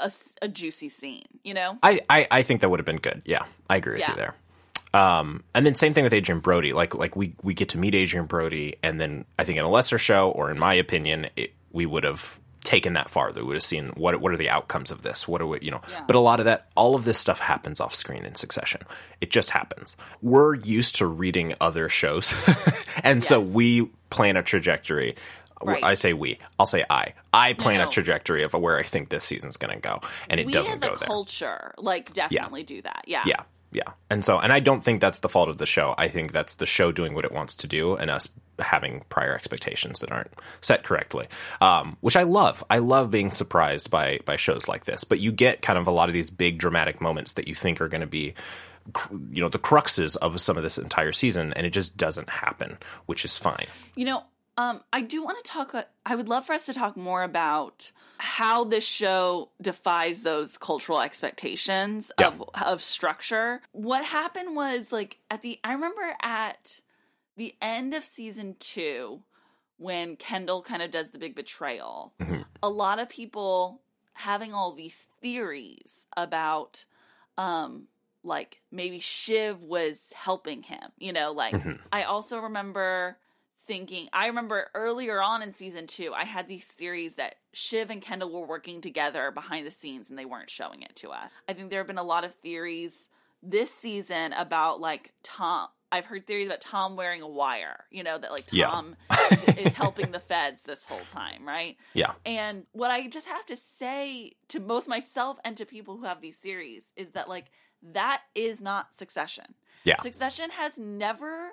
a, a, juicy scene, you know? I, I, I think that would have been good. Yeah, I agree with Yeah. you there. Um, and then same thing with Adrien Brody. Like like we we get to meet Adrien Brody, and then I think in a lesser show, or in my opinion, it, we would have taken that farther. We would have seen what what are the outcomes of this. What are we you know? Yeah. But a lot of that, all of this stuff happens off screen in succession. It just happens. We're used to reading other shows, <laughs> and so we plan a trajectory. Right. I say we. I'll say I. I plan No. a trajectory of where I think this season's going to go, and it we doesn't go a there. culture, like, definitely do that. Yeah. Yeah. Yeah. And so, and I don't think that's the fault of the show. I think that's the show doing what it wants to do and us having prior expectations that aren't set correctly. Um, which I love. I love being surprised by by shows like this. But you get kind of a lot of these big dramatic moments that you think are going to be you know the cruxes of some of this entire season and it just doesn't happen, which is fine. You know, um, I do want to talk. uh, I would love for us to talk more about how this show defies those cultural expectations Yeah. of of structure. What happened was like at the. I remember at the end of season two when Kendall kind of does the big betrayal. A lot of people having all these theories about um like maybe Shiv was helping him, you know, like I also remember thinking I remember earlier on in season 2 I had these theories that Shiv and Kendall were working together behind the scenes and they weren't showing it to us. I think there have been a lot of theories this season about like Tom I've heard theories about Tom wearing a wire, you know, that like Yeah. Tom is helping the feds this whole time, right? Yeah. And what I just have to say to both myself and to people who have these theories is that like that is not Succession. Yeah. Succession has never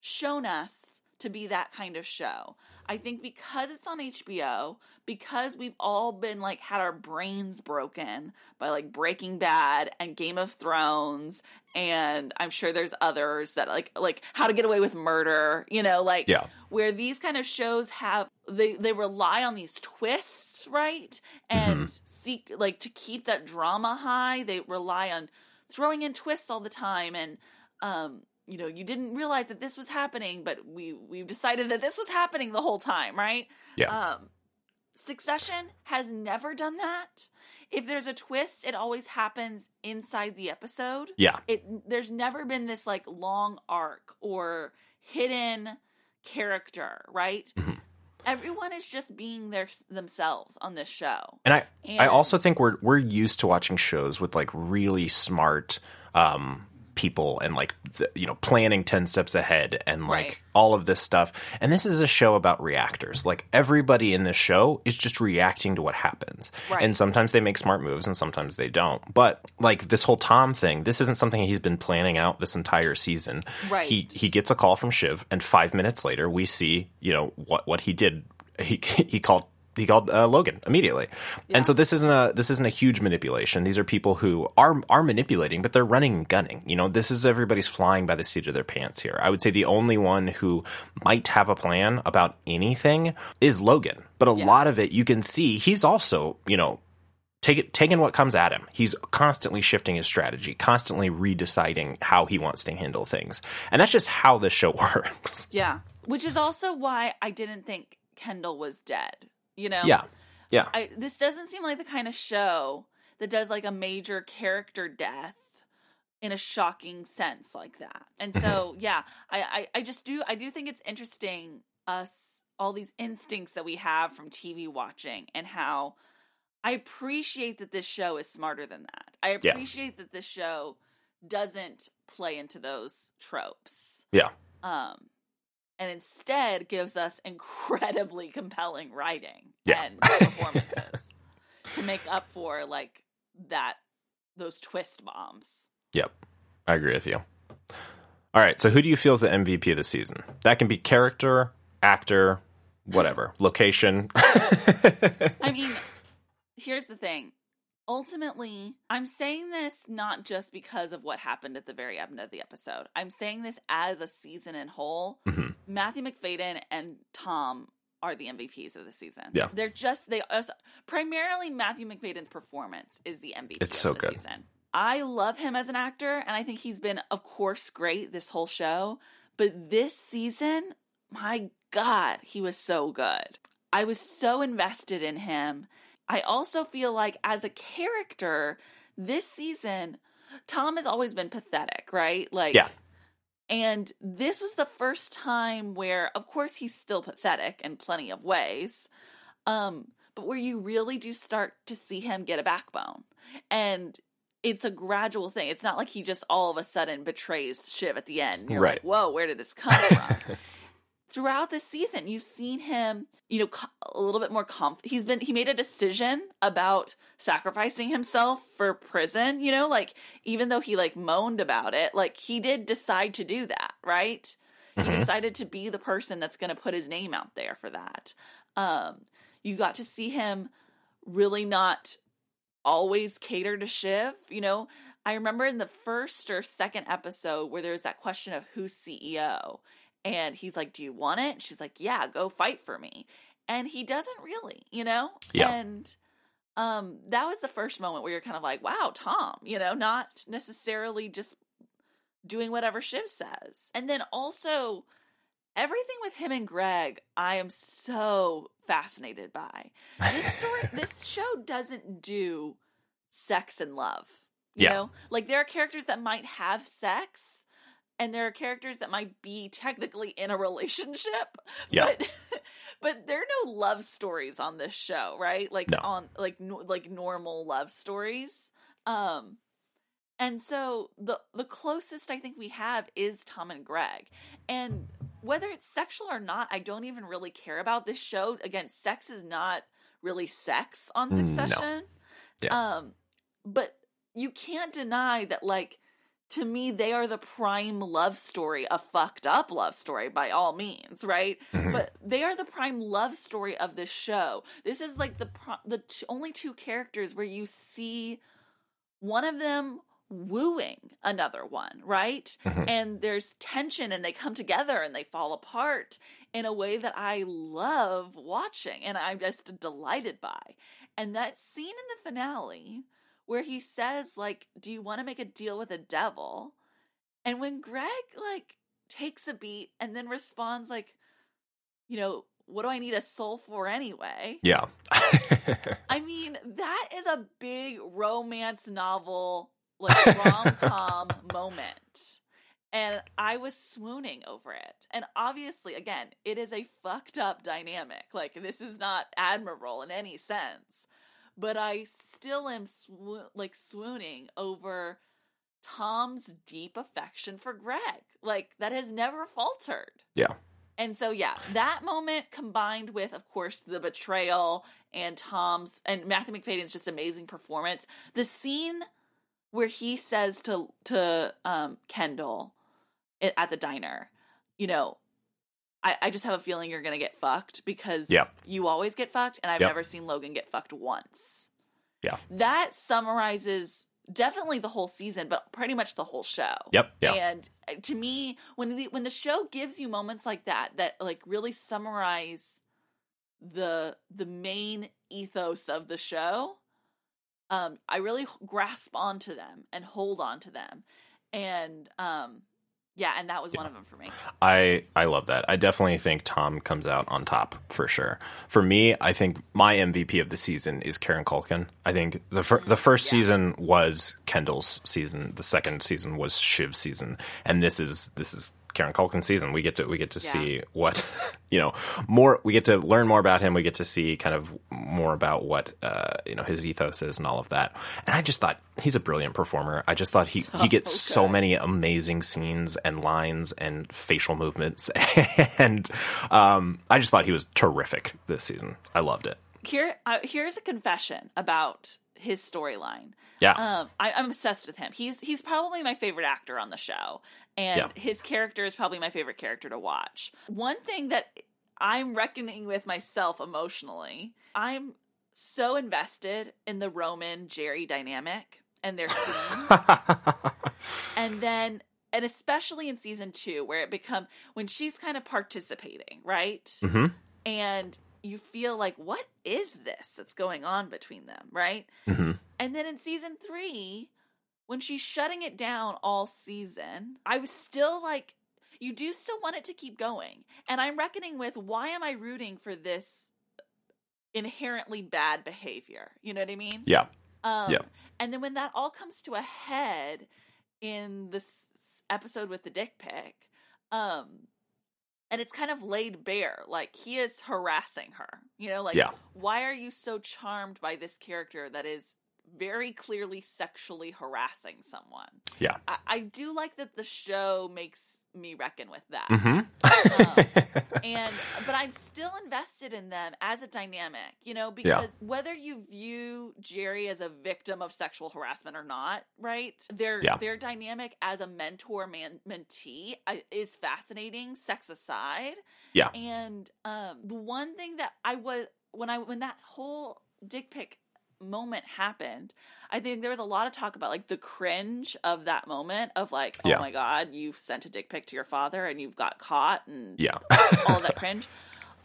shown us to be that kind of show. I think because it's on HBO, because we've all been like had our brains broken by like Breaking Bad and Game of Thrones and I'm sure there's others that like like How to Get Away with Murder, you know, like Yeah. where these kind of shows have they they rely on these twists, right? And seek like to keep that drama high, they rely on throwing in twists all the time and um you know, you didn't realize that this was happening, but we we've decided that this was happening the whole time, right? Yeah. Um Succession has never done that. If there's a twist, it always happens inside the episode yeah. it there's never been this like long arc or hidden character right Mm-hmm. everyone is just being their themselves on this show And I, I also think we're we're used to watching shows with like really smart um, people and like the, you know planning ten steps ahead and like Right. all of this stuff. And this is a show about reactors. Like everybody in this show is just reacting to what happens. Right. And sometimes they make smart moves and sometimes they don't. But like this whole Tom thing, this isn't something he's been planning out this entire season. Right. He he gets a call from Shiv, and five minutes later we see you know what what he did. He <laughs> he called he called uh, Logan immediately, and so this isn't a this isn't a huge manipulation. These are people who are are manipulating, but they're running and gunning. You know, this is everybody's flying by the seat of their pants here. I would say the only one who might have a plan about anything is Logan, but a lot of it you can see he's also you know take taking what comes at him. He's constantly shifting his strategy, constantly redeciding how he wants to handle things, and that's just how this show <laughs> works. yeah which is also why i didn't think kendall was dead you know yeah, yeah, I, this doesn't seem like the kind of show that does like a major character death in a shocking sense like that. And so, yeah, I, I, I just do I do think it's interesting us all these instincts that we have from TV watching and how I appreciate that this show is smarter than that. I Yeah. appreciate that this show doesn't play into those tropes. yeah. Um and instead gives us incredibly compelling writing Yeah. and performances to make up for like that those twist bombs. Yep. I agree with you. All right. So, who do you feel is the MVP of the season? That can be character, actor, whatever, location. <laughs> I mean, here's the thing. Ultimately, I'm saying this not just because of what happened at the very end of the episode. I'm saying this as a season in whole. Mm-hmm. Matthew Macfadyen and Tom are the MVPs of the season. Yeah. They're just they are primarily Matthew Macfadyen's performance is the MVP It's of so the good. season. I love him as an actor and I think he's been of course great this whole show, but this season, my god, he was so good. I was so invested in him. I also feel like as a character this season Tom has always been pathetic, right? Like Yeah. and this was the first time where, of course, he's still pathetic in plenty of ways, um, but where you really do start to see him get a backbone. And it's a gradual thing. It's not like he just all of a sudden betrays Shiv at the end. You're Right. like, whoa, where did this come from? <laughs> throughout the season you've seen him you know a little bit more comp he's been he made a decision about sacrificing himself for prison you know like even though he like moaned about it like he did decide to do that right? He decided to be the person that's going to put his name out there for that. Um you got to see him really not always cater to shiv you know? I remember in the first or second episode where there was that question of who's ceo and he's like, Do you want it? And she's like, Yeah, go fight for me. And he doesn't really, you know? Yeah. And um that was the first moment where you're kind of like, Wow, Tom, you know, not necessarily just doing whatever Shiv says. And then also everything with him and Greg, I am so fascinated by. This story <laughs> this show doesn't do sex and love. You Yeah. know? Like there are characters that might have sex and there are characters that might be technically in a relationship. Yeah. But <laughs> but there are no love stories on this show, right? Like No. on like no, like normal love stories. Um and so the the closest I think we have is Tom and Greg. And whether it's sexual or not, I don't even really care about this show. Again, sex is not really sex on Mm, no. Succession. Yeah. Um but you can't deny that like to me they are the prime love story, a fucked up love story by all means, right? Mhm. But they are the prime love story of this show. This is like the pro- the t- only two characters where you see one of them wooing another one, right? Mhm. And there's tension and they come together and they fall apart in a way that I love watching and I'm just delighted by. And that scene in the finale where he says like, "Do you want to make a deal with the devil?" And when Greg like takes a beat and then responds like, you know, what do I need a soul for anyway? Yeah. I mean, that is a big romance novel, like rom com <laughs> moment. And I was swooning over it. And obviously, again, it is a fucked up dynamic. Like, this is not admirable in any sense. But I still am swo- like swooning over Tom's deep affection for Greg. Like, that has never faltered. yeah. And so, yeah, that moment combined with, of course, the betrayal and Tom's and Matthew Macfadyen's just amazing performance. The scene where he says to to um, Kendall at the diner, you know, I, I just have a feeling you're gonna get fucked because Yeah. you always get fucked, and I've Yep. never seen Logan get fucked once. Yeah. That summarizes definitely the whole season, but pretty much the whole show. Yep. Yeah. And uh, to me, when the when the show gives you moments like that that like really summarize the the main ethos of the show, um, I really grasp onto them and hold on to them, and um, yeah, and that was one of them for me. I I love that. I definitely think Tom comes out on top for sure. For me, I think my MVP of the season is Kieran Culkin. I think the fir- the mm, first yeah. season was Kendall's season. The second season was Shiv's season, and this is this is Kieran Culkin season. We get to we get to Yeah. see what <laughs> you know more. We get to learn more about him. We get to see kind of more about what uh, you know his ethos is and all of that. And I just thought he's a brilliant performer. I just thought he he gets so many amazing scenes and lines and facial movements, <laughs> and um, I just thought he was terrific this season. I loved it. Here, uh, here's a confession about his storyline. Yeah, Um, I, I'm obsessed with him. He's he's probably my favorite actor on the show, and Yeah. his character is probably my favorite character to watch. One thing that I'm reckoning with myself emotionally, I'm so invested in the Roman Gerri dynamic and their scenes, <laughs> and then and especially in season two where it become when she's kind of participating, right? hmm and you feel like what is this that's going on between them right? Hmm and then in season three when she's shutting it down all season i was still like you do still want it to keep going. And i'm reckoning with why am i rooting for this inherently bad behavior? You know what i mean? Yeah, um, Yeah. And then when that all comes to a head in this episode with the dick pic, um, and it's kind of laid bare, like he is harassing her. You know, like Yeah. why are you so charmed by this character that is very clearly sexually harassing someone? yeah. I, I do like that the show makes me reckon with that. hmm Um, I'm still invested in them as a dynamic, you know, because whether you view Gerri as a victim of sexual harassment or not, right? Their Yeah. their dynamic as a mentor man mentee uh, is fascinating, sex aside. Yeah. And um the one thing that I was when I when that whole dick pic moment happened, I think there was a lot of talk about like the cringe of that moment of like, oh Yeah. my god, you've sent a dick pic to your father and you've got caught and Yeah. <laughs> all that <laughs> cringe.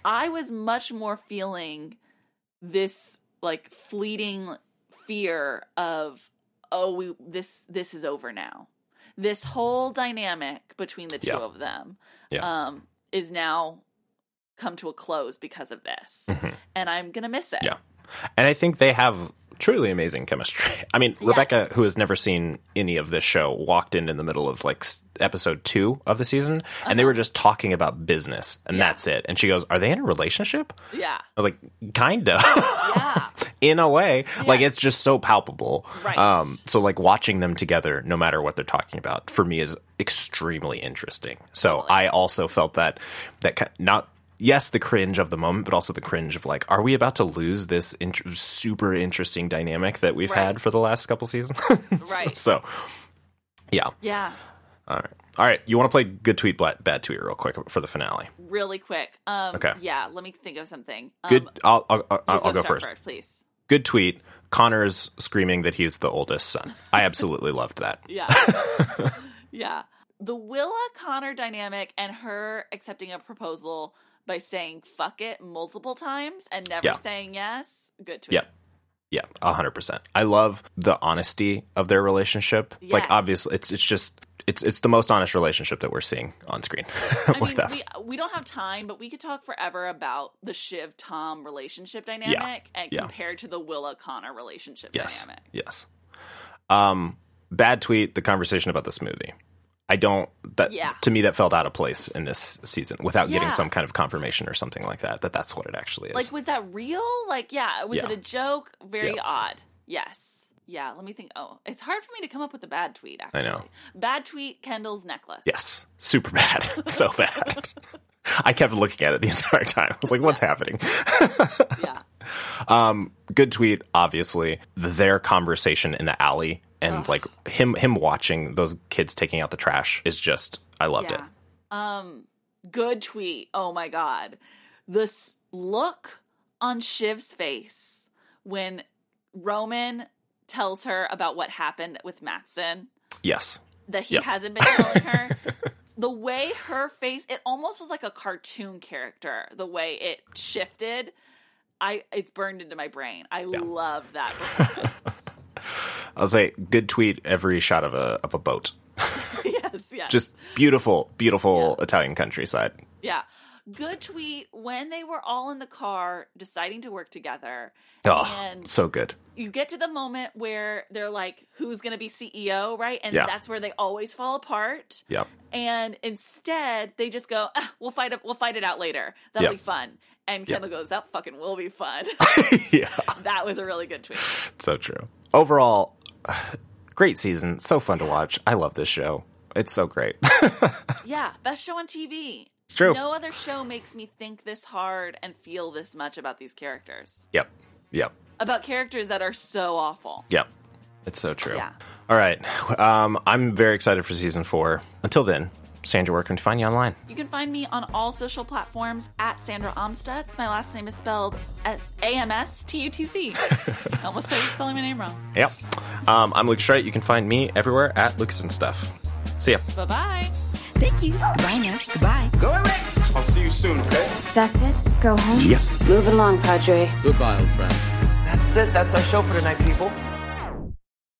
I was much more feeling this like fleeting fear of oh we this this is over now. This whole dynamic between the two Yeah. of them um is now come to a close because of this. And I'm going to miss it. Mm-hmm. Yeah. And I think they have truly amazing chemistry. <laughs> I mean, Rebecca, who has never seen any of this show, walked in in the middle of like episode two of the season, and they were just talking about business, and Uh-huh. Yeah. that's it. And she goes, "Are they in a relationship?" Yeah. I was like, "Kinda." Yeah. <laughs> in a way like it's just so palpable Right. um so like watching them together no matter what they're talking about for me is extremely interesting so Totally. i also felt that that not yes the cringe of the moment but also the cringe of like are we about to lose this int- super interesting dynamic that we've Right. had for the last couple seasons <laughs> Right. so yeah Yeah. all right all right you want to play good tweet bla- bad tweet real quick for the finale Really quick. Um Okay. yeah, let me think of something. Um, good i'll i'll, I'll, I'll go start first please. good tweet. Connor's screaming that he's the oldest son. I absolutely loved that. <laughs> Yeah. <laughs> yeah. The Willa Connor dynamic and her accepting a proposal by saying fuck it multiple times and never Yeah. saying yes. Good tweet. Yep. Yeah, a hundred percent. I love the honesty of their relationship. Like obviously it's it's just it's it's the most honest relationship that we're seeing on screen. <laughs> I mean, Without- we we don't have time, but we could talk forever about the Shiv Tom relationship dynamic and yeah. compared to the Willa Connor relationship yes. dynamic. Yes. Um bad tweet, the conversation about the smoothie. I don't that Yeah. to me that felt out of place in this season without getting some kind of confirmation or something like that that that's what it actually is. Like, was that real? Like, yeah, was Yeah. it a joke? Very Yeah. odd. Yes. Yeah, let me think. Oh, it's hard for me to come up with a bad tweet, actually. know. Bad tweet, Kendall's necklace. Yes, super bad, <laughs> so bad. I kept looking at it the <laughs> entire time. I was like, "What's happening?" Yeah. <laughs> Um, Good tweet, obviously. Their conversation in the alley and like him him watching those kids taking out the trash is just I loved it. Um, good tweet. Oh my god. This look on Shiv's face when Roman tells her about what happened with Matsson Yes, that he Yep. hasn't been telling her. <laughs> the way her face, it almost was like a cartoon character. The way it shifted, I it's burned into my brain. I love that. <laughs> I'll say good tweet. Every shot of a of a boat, <laughs> yes, yes, just beautiful, beautiful Italian countryside. yeah. Good tweet when they were all in the car deciding to work together. Oh, and so good. you get to the moment where they're like, who's going to be CEO, right? And Yeah. that's where they always fall apart. Yep. And instead, they just go, ah, "We'll fight it. We'll fight it out later. That'll Yep. be fun." And Yep. Kendall goes, "That fucking will be fun." <laughs> yeah, that was a really good tweet. so true. Overall, <sighs> great season. So fun to watch. I love this show. It's so great. <laughs> Yeah, best show on TV. It's true. No other show makes me think this hard and feel this much about these characters. yep. Yep. About characters that are so awful. Yep. It's so true. Yeah. All right. Um, I'm very excited for season four. Until then, Sandra, where can we find you online? You can find me on all social platforms at Sandra Amstutz. My last name is spelled as A M S T U T C. <laughs> I almost started spelling my name wrong. Yep. Um, I'm Luke Straight. You can find me everywhere at Lucas and Stuff. See ya. Bye bye. Thank you. Goodbye now. Goodbye. Go away. I'll see you soon, okay? That's it? Go home? Yep. Moving along, Padre. Goodbye, old friend. That's it. That's our show for tonight, people.